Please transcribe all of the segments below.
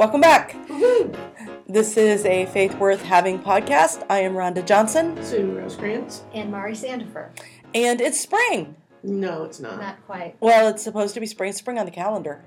Welcome back. This is a Faith Worth Having podcast. I am Rhonda Johnson, Sue Rose Rosecrans. And Mari Sandifer. and it's spring. No, it's not. Not quite. Well, it's supposed to be spring, spring on the calendar.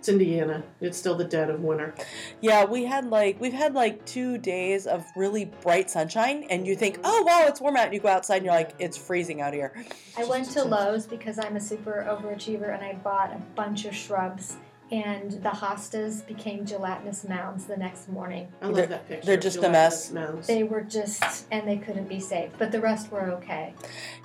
It's Indiana. It's still the dead of winter. Yeah, we had like we've had like two days of really bright sunshine, and you think, oh wow, it's warm out. And you go outside, and you're like, it's freezing out here. I went to Lowe's because I'm a super overachiever and I bought a bunch of shrubs and the hostas became gelatinous mounds the next morning. I love They're- that picture. they're just a mess. mounds. They were just and they couldn't be saved, but the rest were okay.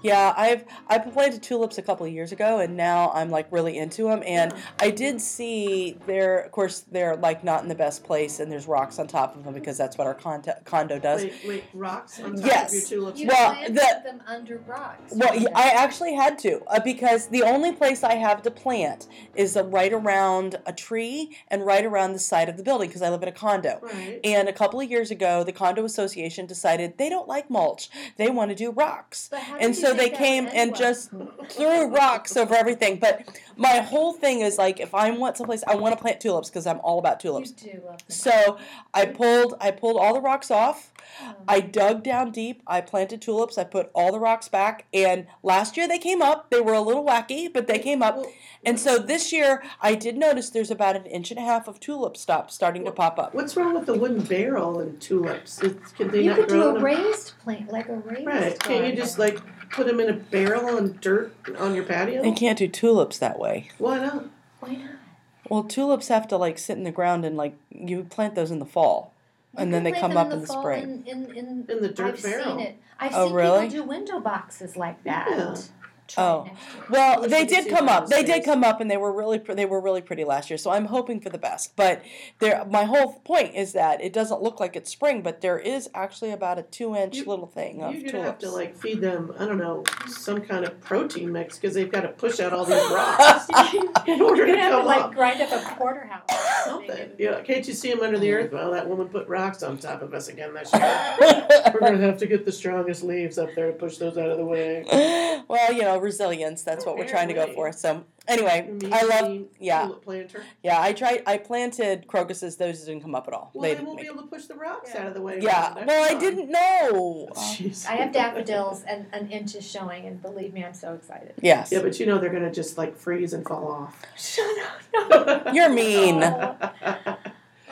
Yeah, I've I planted tulips a couple of years ago, and now I'm like really into them. And I did see they're, of course, they're like not in the best place, and there's rocks on top of them because that's what our condo, condo does. Wait, wait, rocks on top Yes. of your tulips. You Well, planted the- them under rocks. Well, Rhonda. I actually had to uh, because the only place I have to plant is uh, right around a tree and right around the side of the building because I live in a condo. Right. And a couple of years ago, the condo association decided they don't like mulch; they want to do rocks. And so they came would and just threw rocks over everything. But my whole thing is like, if I want someplace, I want to plant tulips because I'm all about tulips. You do love them. So I pulled I pulled all the rocks off. Oh. I dug down deep. I planted tulips. I put all the rocks back. And last year they came up. They were a little wacky, but they came up. Well, And so this year I did notice there's about an inch and a half of tulip stops starting to pop up. What's wrong with the wooden barrel and tulips? It's, can they you not could grow do a a- raised plant, like a raised. Right. Can't you just like put them in a barrel and dirt on your patio? They can't do tulips that way. Why not? Why not? Well, tulips have to like sit in the ground and like you plant those in the fall, and then can they plant come them up in the fall spring. In, in, in, In the dirt I've barrel. seen it. I've Oh, seen really? people do window boxes like that. Yeah. Try Oh. Well, they did come up. They did come up, and they were really pre- they were really pretty last year. So I'm hoping for the best. But there, my whole point is that it doesn't look like it's spring, but there is actually about a two inch You- little thing of You're gonna have tulips. to like feed them. I don't know some kind of protein mix because they've got to push out all these rocks in order You're to gonna have to come like up. grind up a porterhouse. or Something. Yeah, can't you see them under the earth? Well, that woman put rocks on top of us again this year. We're gonna have to get the strongest leaves up there to push those out of the way. well, you know, resilience. That's what we're trying to go for. So anyway, I love. Yeah, planter. yeah. I tried. I planted crocuses. Those didn't come up at all. Well, they they didn't won't be make. able to push the rocks Yeah. out of the way. Yeah. That's Well, I didn't know. Jeez. I have daffodils and an inch is showing, and believe me, I'm so excited. yes. Yeah, but you know they're gonna just like freeze and fall off. Shut up. You're mean.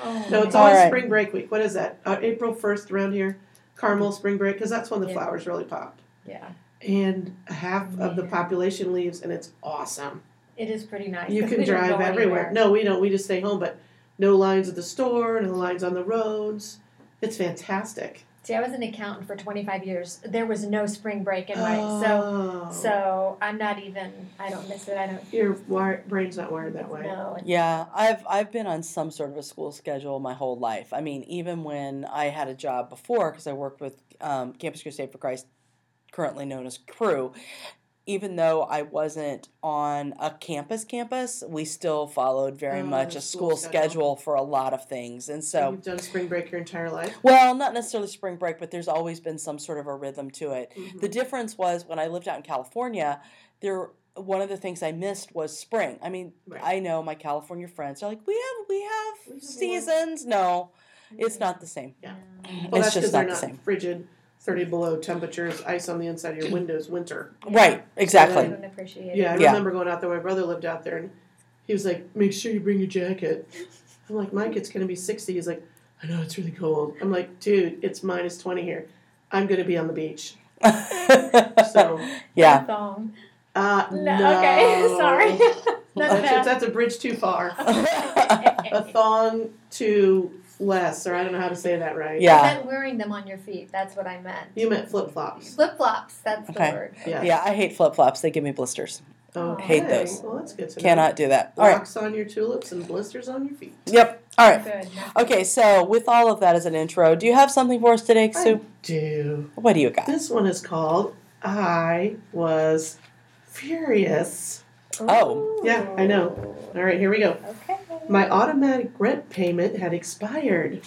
Oh, No, it's All always right. spring break week. What is that? Uh, April first around here, Carmel spring break, because that's when the Yeah. flowers really pop. yeah, And half of the population leaves, and it's awesome. it is pretty nice. You can drive everywhere. anywhere. No, we don't. We just stay home, but no lines at the store, no lines on the roads. It's fantastic. See, I was an accountant for 25 years. There was no spring break in my so Oh. so I'm not even. I don't miss it. I don't your wire, brain's not wired that way. know. Yeah, I've I've been on some sort of a school schedule my whole life. I mean, even when I had a job before, because I worked with um, Campus Crusade for Christ, currently known as Cru. Even though I wasn't on a campus campus, we still followed very Oh, much a school school schedule. schedule for a lot of things, and so You've done spring break your entire life. well, not necessarily spring break, but there's always been some sort of a rhythm to it. Mhm. The difference was when I lived out in California, there one of the things I missed was spring. I mean, Right. I know my California friends are like, we have we have We have seasons. No, it's not the same. Yeah. Well, it's that's just because not they're the same. frigid, thirty below temperatures, ice on the inside of your windows, winter. Right, I exactly. don't appreciate Yeah, I it. Yeah. remember going out there. My brother lived out there, and he was like, "Make sure you bring your jacket." I'm like, "Mike, it's gonna be 60." He's like, "I know it's really cold." I'm like, "Dude, it's minus 20 here. I'm gonna be on the beach." So, yeah. Thong. uh, no. No, okay, sorry. That's, That's that's a bridge too far. A thong to less, or I don't know how to say that right. Yeah. I Yeah. meant wearing them on your feet. That's what I meant. You meant flip flops. Flip flops. That's Okay. the word. Yeah. Yeah, I hate flip flops. They give me blisters. Oh, okay. Hate those. Well, that's good to know. Cannot do that. All right. Rocks on your tulips and blisters on your feet. Yep. All right. Good. Okay, so with all of that as an intro, do you have something for us today, Sue? I do. What do you got? This one is called I Was Furious. Oh. Yeah, I know. All right, here we go. Okay. My automatic rent payment had expired.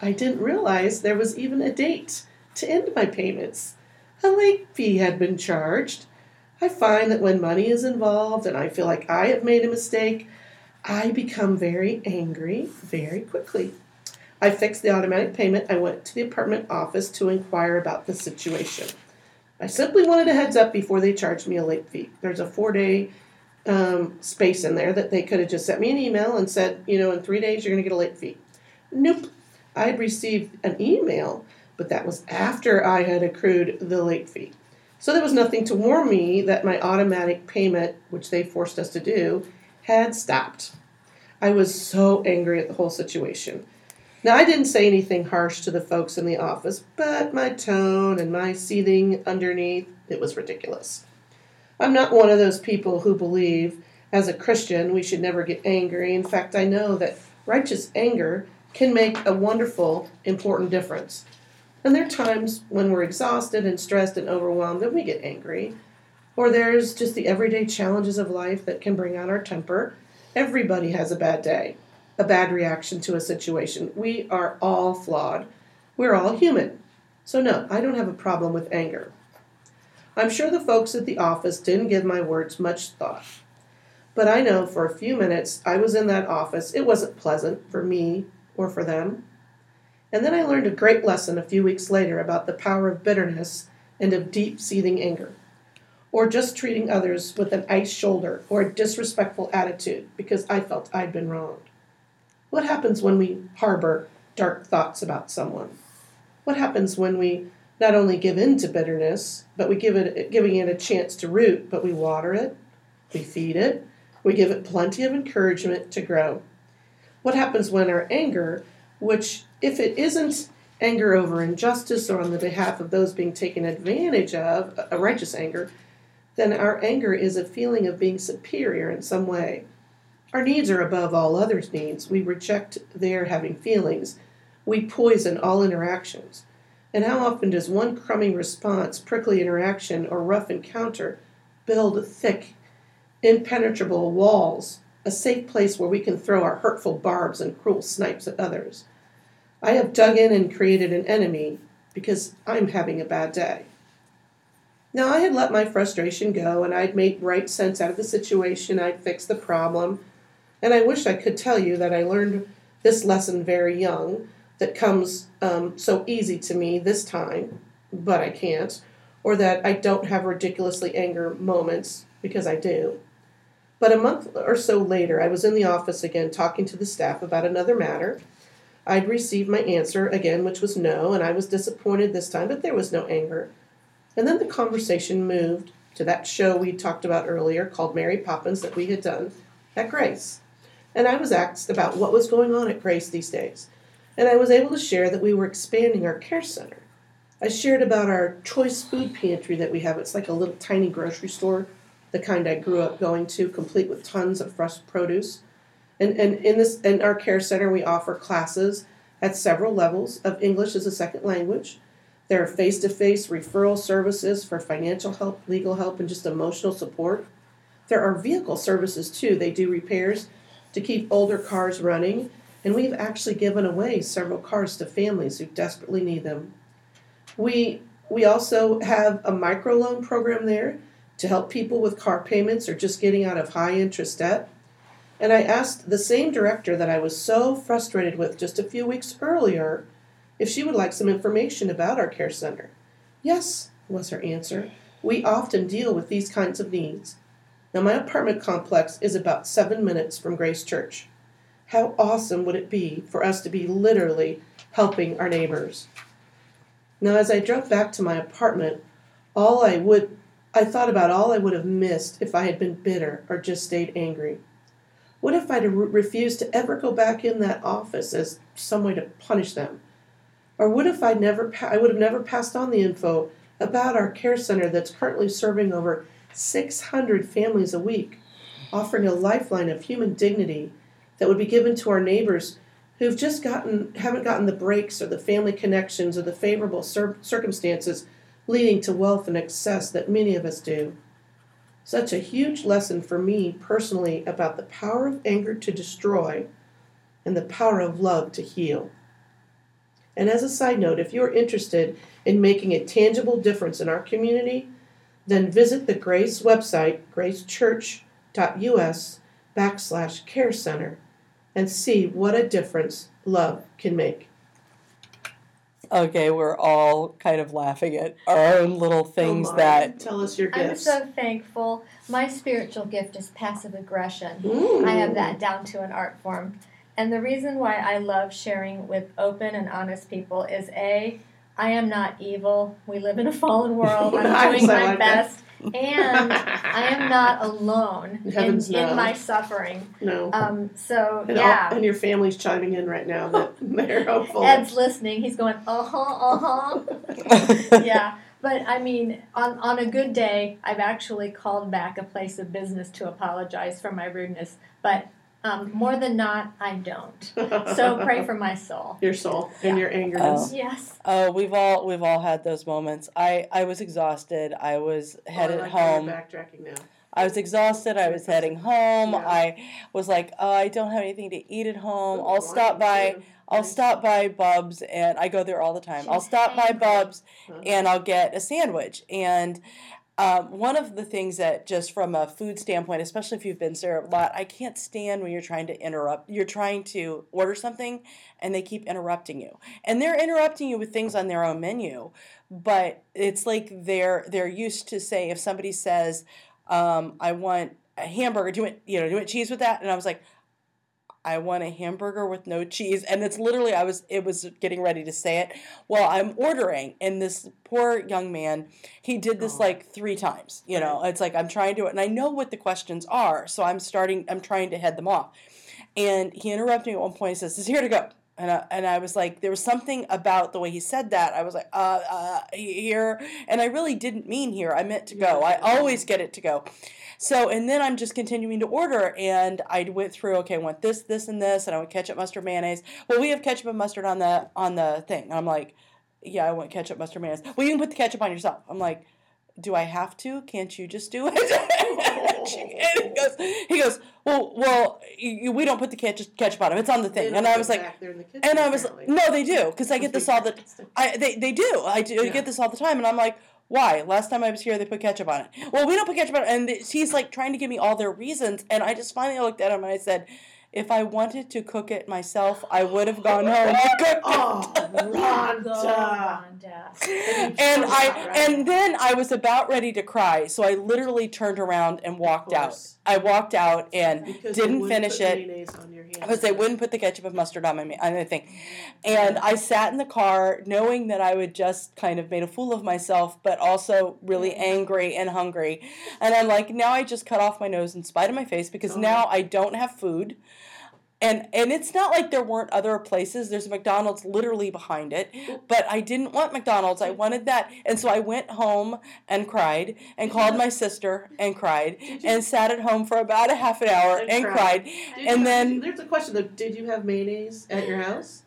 I didn't realize there was even a date to end my payments. A late fee had been charged. I find that when money is involved and I feel like I have made a mistake, I become very angry very quickly. I fixed the automatic payment. I went to the apartment office to inquire about the situation. I simply wanted a heads up before they charged me a late fee. There's a four day um, space in there that they could have just sent me an email and said, you know, in three days you're going to get a late fee. Nope. I'd received an email, but that was after I had accrued the late fee. So there was nothing to warn me that my automatic payment, which they forced us to do, had stopped. I was so angry at the whole situation. Now, I didn't say anything harsh to the folks in the office, but my tone and my seething underneath, it was ridiculous. I'm not one of those people who believe, as a Christian, we should never get angry. In fact, I know that righteous anger can make a wonderful, important difference. And there are times when we're exhausted and stressed and overwhelmed that we get angry. Or there's just the everyday challenges of life that can bring out our temper. Everybody has a bad day, a bad reaction to a situation. We are all flawed. We're all human. So, no, I don't have a problem with anger. I'm sure the folks at the office didn't give my words much thought. But I know for a few minutes I was in that office, it wasn't pleasant for me or for them. And then I learned a great lesson a few weeks later about the power of bitterness and of deep seething anger, or just treating others with an ice shoulder or a disrespectful attitude because I felt I'd been wronged. What happens when we harbor dark thoughts about someone? What happens when we not only give in to bitterness, but we give it giving it a chance to root, but we water it, we feed it, we give it plenty of encouragement to grow. What happens when our anger, which if it isn't anger over injustice or on the behalf of those being taken advantage of, a righteous anger, then our anger is a feeling of being superior in some way. Our needs are above all others' needs. We reject their having feelings. We poison all interactions. And how often does one crummy response, prickly interaction, or rough encounter build thick, impenetrable walls, a safe place where we can throw our hurtful barbs and cruel snipes at others? I have dug in and created an enemy because I'm having a bad day. Now, I had let my frustration go and I'd made right sense out of the situation. I'd fixed the problem. And I wish I could tell you that I learned this lesson very young that comes um, so easy to me this time, but I can't, or that I don't have ridiculously anger moments because I do. But a month or so later, I was in the office again talking to the staff about another matter. I'd received my answer again, which was no, and I was disappointed this time, but there was no anger. And then the conversation moved to that show we talked about earlier called Mary Poppins that we had done at Grace. And I was asked about what was going on at Grace these days and I was able to share that we were expanding our care center. I shared about our choice food pantry that we have. It's like a little tiny grocery store, the kind I grew up going to, complete with tons of fresh produce. And, and in this in our care center, we offer classes at several levels of English as a second language. There are face-to-face referral services for financial help, legal help, and just emotional support. There are vehicle services too. They do repairs to keep older cars running and we've actually given away several cars to families who desperately need them. We we also have a microloan program there to help people with car payments or just getting out of high interest debt. And I asked the same director that I was so frustrated with just a few weeks earlier if she would like some information about our care center. Yes, was her answer. We often deal with these kinds of needs. Now, my apartment complex is about seven minutes from Grace Church. How awesome would it be for us to be literally helping our neighbors? Now, as I drove back to my apartment, all I would I thought about all I would have missed if I had been bitter or just stayed angry. What if I'd refused to ever go back in that office as some way to punish them? Or what if I never I would have never passed on the info about our care center that's currently serving over 600 families a week, offering a lifeline of human dignity that would be given to our neighbors who've just gotten haven't gotten the breaks or the family connections or the favorable cir- circumstances leading to wealth and excess that many of us do. Such a huge lesson for me personally about the power of anger to destroy and the power of love to heal. And as a side note, if you're interested in making a tangible difference in our community, then visit the Grace website, gracechurch.us, backslash care center and see what a difference love can make. Okay, we're all kind of laughing at our own little things Oh that. Tell us your gifts. I'm so thankful. My spiritual gift is passive aggression. Ooh. I have that down to an art form. And the reason why I love sharing with open and honest people is A, I am not evil. We live in a fallen world. I'm doing I my like that. And I am not alone in, Heavens in my suffering. No. Um, so, And, all- yeah. and your family's chiming in right now that they're hopeful. Ed's listening. He's going, uh huh, uh huh. yeah. But I mean, on, on a good day, I've actually called back a place of business to apologize for my rudeness. But um, more than not, I don't. So pray for my soul. your soul and your angerness. Yes. Oh, we've all we've all had those moments. I I was exhausted. I was headed oh, I like home. Backtracking now. I was exhausted. I was heading home. Yeah. I was like, oh, I don't have anything to eat at home. I'll stop by. I'll stop by Bub's, and I go there all the time. I'll stop by angry. Bub's, and I'll get a sandwich. And um, one of the things that, just from a food standpoint, especially if you've been there a lot, I can't stand when you're trying to interrupt. You're trying to order something, and they keep interrupting you, and they're interrupting you with things on their own menu. But it's like they're they're used to say if somebody says, um, "I want a hamburger," do want you know do you want cheese with that? And I was like. I want a hamburger with no cheese. And it's literally, I was, it was getting ready to say it Well, I'm ordering. And this poor young man, he did this Oh. like three times. You know, it's like I'm trying to, and I know what the questions are. So I'm starting, I'm trying to head them off. And he interrupted me at one point. He says, Is here to go. And I, and I was like, there was something about the way he said that. I was like, uh, uh, here. And I really didn't mean here. I meant to go. I always get it to go. So, and then I'm just continuing to order, and I went through. Okay, I want this, this, and this, and I want ketchup, mustard, mayonnaise. Well, we have ketchup and mustard on the on the thing. And I'm like, yeah, I want ketchup, mustard, mayonnaise. Well, you can put the ketchup on yourself. I'm like, do I have to? Can't you just do it? and he goes, he goes, well, well, you, we don't put the ketchup, ketchup on it. It's on the thing. And I was like, back there in the kitchen, and I was apparently. no, they do because I get this all the I they, they do. I do Yeah. get this all the time, and I'm like, why? Last time I was here, they put ketchup on it. Well, we don't put ketchup on it, and he's like trying to give me all their reasons, and I just finally looked at him and I said, if I wanted to cook it myself, I would have gone home and cooked it. Oh, Rhonda. Rhonda. And I and then I was about ready to cry, so I literally turned around and walked out. I walked out and Because didn't finish it. because they wouldn't put the ketchup and mustard on my on anything. And I sat in the car knowing that I would just kind of made a fool of myself, but also really angry and hungry. And I'm like, now I just cut off my nose in spite of my face because now I don't have food. And and it's not like there weren't other places. There's a McDonald's literally behind it, but I didn't want McDonald's. I wanted that, and so I went home and cried and called my sister and cried and sat at home for about a half an hour And and cried. cried. And you- then- there's a question though. Did you have mayonnaise at your house?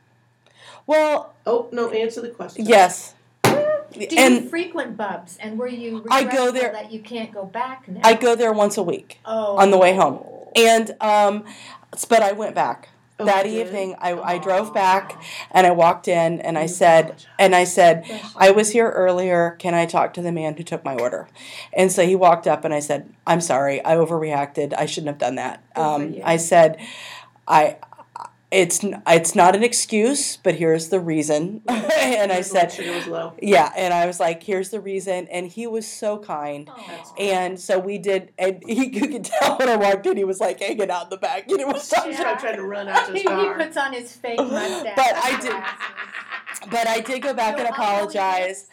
Well, Oh no, answer the question. yes. Do you and frequent Bub's, and were you I go there- that you can't go back now? I go there once a week, oh. on the way home. and um, but I went back Oh, that evening. I, I drove back and I walked in and I said and I said I was here earlier. Can I talk to the man who took my order? And so he walked up and I said, I'm sorry, I overreacted. I shouldn't have done that. Um. I said, I. It's it's not an excuse, but here's the reason. and I said, sugar was low. yeah, and I was like, here's the reason. And he was so kind. Aw. And so we did, and he you could tell when I walked in, he was like hanging out in the back. You know, it was so Yeah. trying to run out to his he puts on his fake mustache. But I did- glasses. But I did go back and apologize,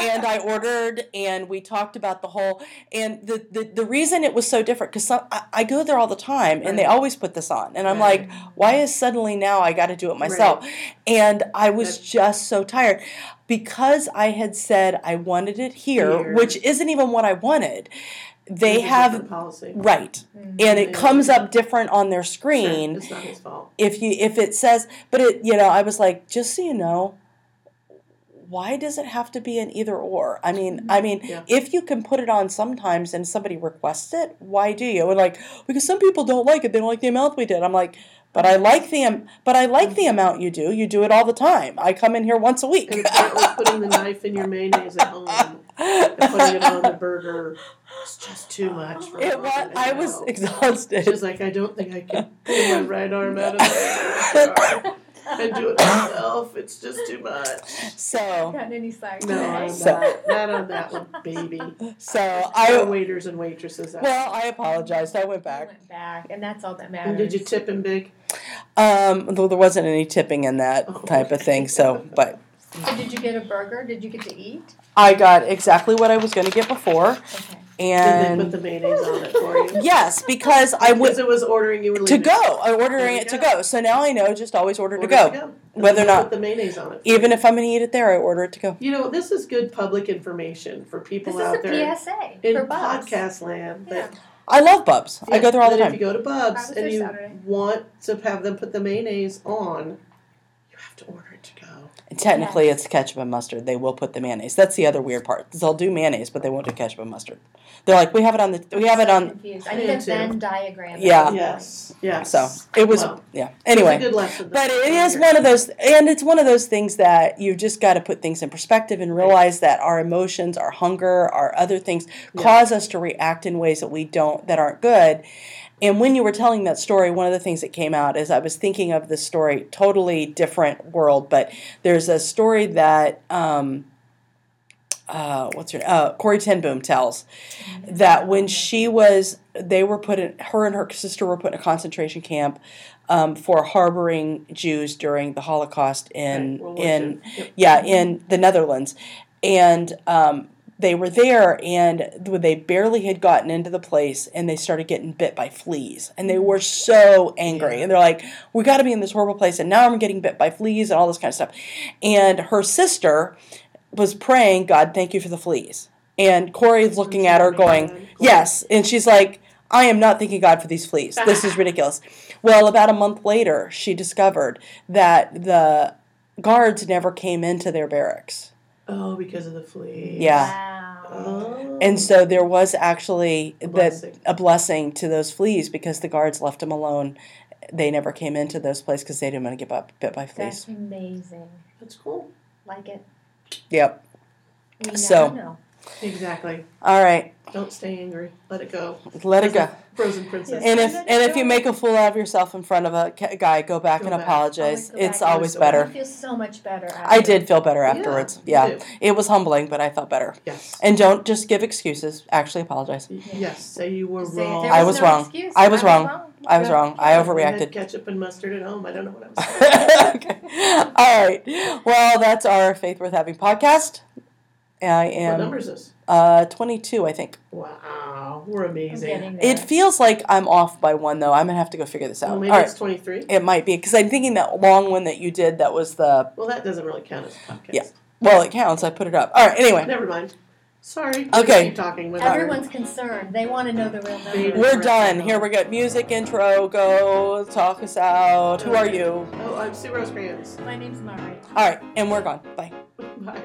and I ordered, and we talked about the whole, and the the, the reason it was so different because I, I go there all the time, and they always put this on, and I'm Right. like, why is suddenly now I got to do it myself? And I was That- just so tired because I had said I wanted it here, Here. which isn't even what I wanted. They It's have policy. right, Mhm. and it Yeah. comes up different on their screen. Sure, it's not his fault. if you if it says but it you know i was like just so you know why does it have to be an either or i mean mm-hmm. i mean Yeah. if you can put it on sometimes and somebody requests it why do you and like because some people don't like it they don't like the amount we did i'm like But I like the but I like the mm-hmm. amount you do. You do it all the time. I come in here once a week. And apparently putting the knife in your mayonnaise at home and putting it on the burger is just too much for It was. I was exhausted. She's like, I don't think I can pull my right arm out of the and do it myself. It's just too much. So Gotten any slack No. I'm So- not. Not on that one, baby. so Our I waiters and waitresses. out. well I apologized. I went I back. went back, and that's all that And matters. did you tip him big? Um, though there wasn't any tipping in that Oh, type of thing. So, but So did you get a burger? Did you get to eat? I got exactly what I was going to get before, Okay. Did they put the mayonnaise on it for you? yes, because I Because it was ordering you were to go. I'm ordering There you it to go. go. So now I know just always order, Order to go. And Whether or not- put the mayonnaise on it. Even if I'm going to eat it there, I order it to go. you know, this is good public information for people This out is a there PSA in for Bub's. podcast land. Yeah. That I love Bub's. I go there all the that time. If you go to Bub's and you Saturday. want to have them put the mayonnaise on, you have to order it to go. And technically, it's ketchup and mustard. They will put the mayonnaise. That's the other weird part. They'll do mayonnaise, but they won't do ketchup and mustard. They're like, we have it on the, we have it on. confused. I I need a. Venn diagram. Yeah. Yes. Yes. So it was, Well, yeah. Anyway, good lesson. But it is one of those, and it's one of those things that you've just got to put things in perspective and realize that our emotions, our hunger, our other things Yeah. cause us to react in ways that we don't, that aren't good. And when you were telling that story, one of the things that came out is I was thinking of this story, totally different world, but there's a story that, um, uh, what's her uh, Corrie ten Boom tells that when she was, they were put in, her and her sister were put in a concentration camp um, for harboring Jews during the Holocaust in Right, in yeah in the Netherlands, and um, they were there and they barely had gotten into the place and they started getting bit by fleas. And they were so angry. And they're like we got to be in this horrible place. And now I'm getting bit by fleas and all this kind of stuff. And her sister was praying God thank you for the fleas. And Corrie's looking at her going yes. And she's like I am not thanking God for these fleas. This is ridiculous. Well about a month later she discovered that the guards never came into their barracks Oh, because of the fleas. Yeah. Wow. Oh. and so there was actually A that blessing. a blessing to those fleas because the guards left them alone. They never came into those places because they didn't want to get bu- bit by fleas. That's amazing. That's cool. Like it. Yep. We never So- know. Exactly. All right, Don't stay angry. Let it go. let it go. Frozen princess. And if Let and if you make a fool out of yourself in front of a ca- guy, go back Go and back. apologize. Always It's back. always Always better. I feel so much better. After. I did feel better afterwards. you Yeah, it was humbling, but I felt better. Yes. And don't just give excuses. Actually, apologize. Yes. Say you were Say wrong. there I was no wrong. excuse, I was wrong. I was wrong. I I had overreacted. ketchup and mustard at home. I don't know what I was saying. okay. All right. Well, that's our Faith Worth Having podcast. I am. what number is this? uh, 22, I think. Wow. We're amazing. It feels like I'm off by one, though. I'm going to have to go figure this out. All maybe right. it's 23. It might be because I'm thinking that long one that you did that was the, Well, that doesn't really count as a podcast. Yeah. well, it counts. I put it up. All right. Anyway, Never mind. Sorry. Okay. Keep talking with Everyone's concerned. They want to know the real Baby. number. we're done. Here we go. Music intro. Go talk us out. Who are you? Oh, I'm Sue Rosecrans. My name's Mari. All right. And we're gone. Bye. Bye.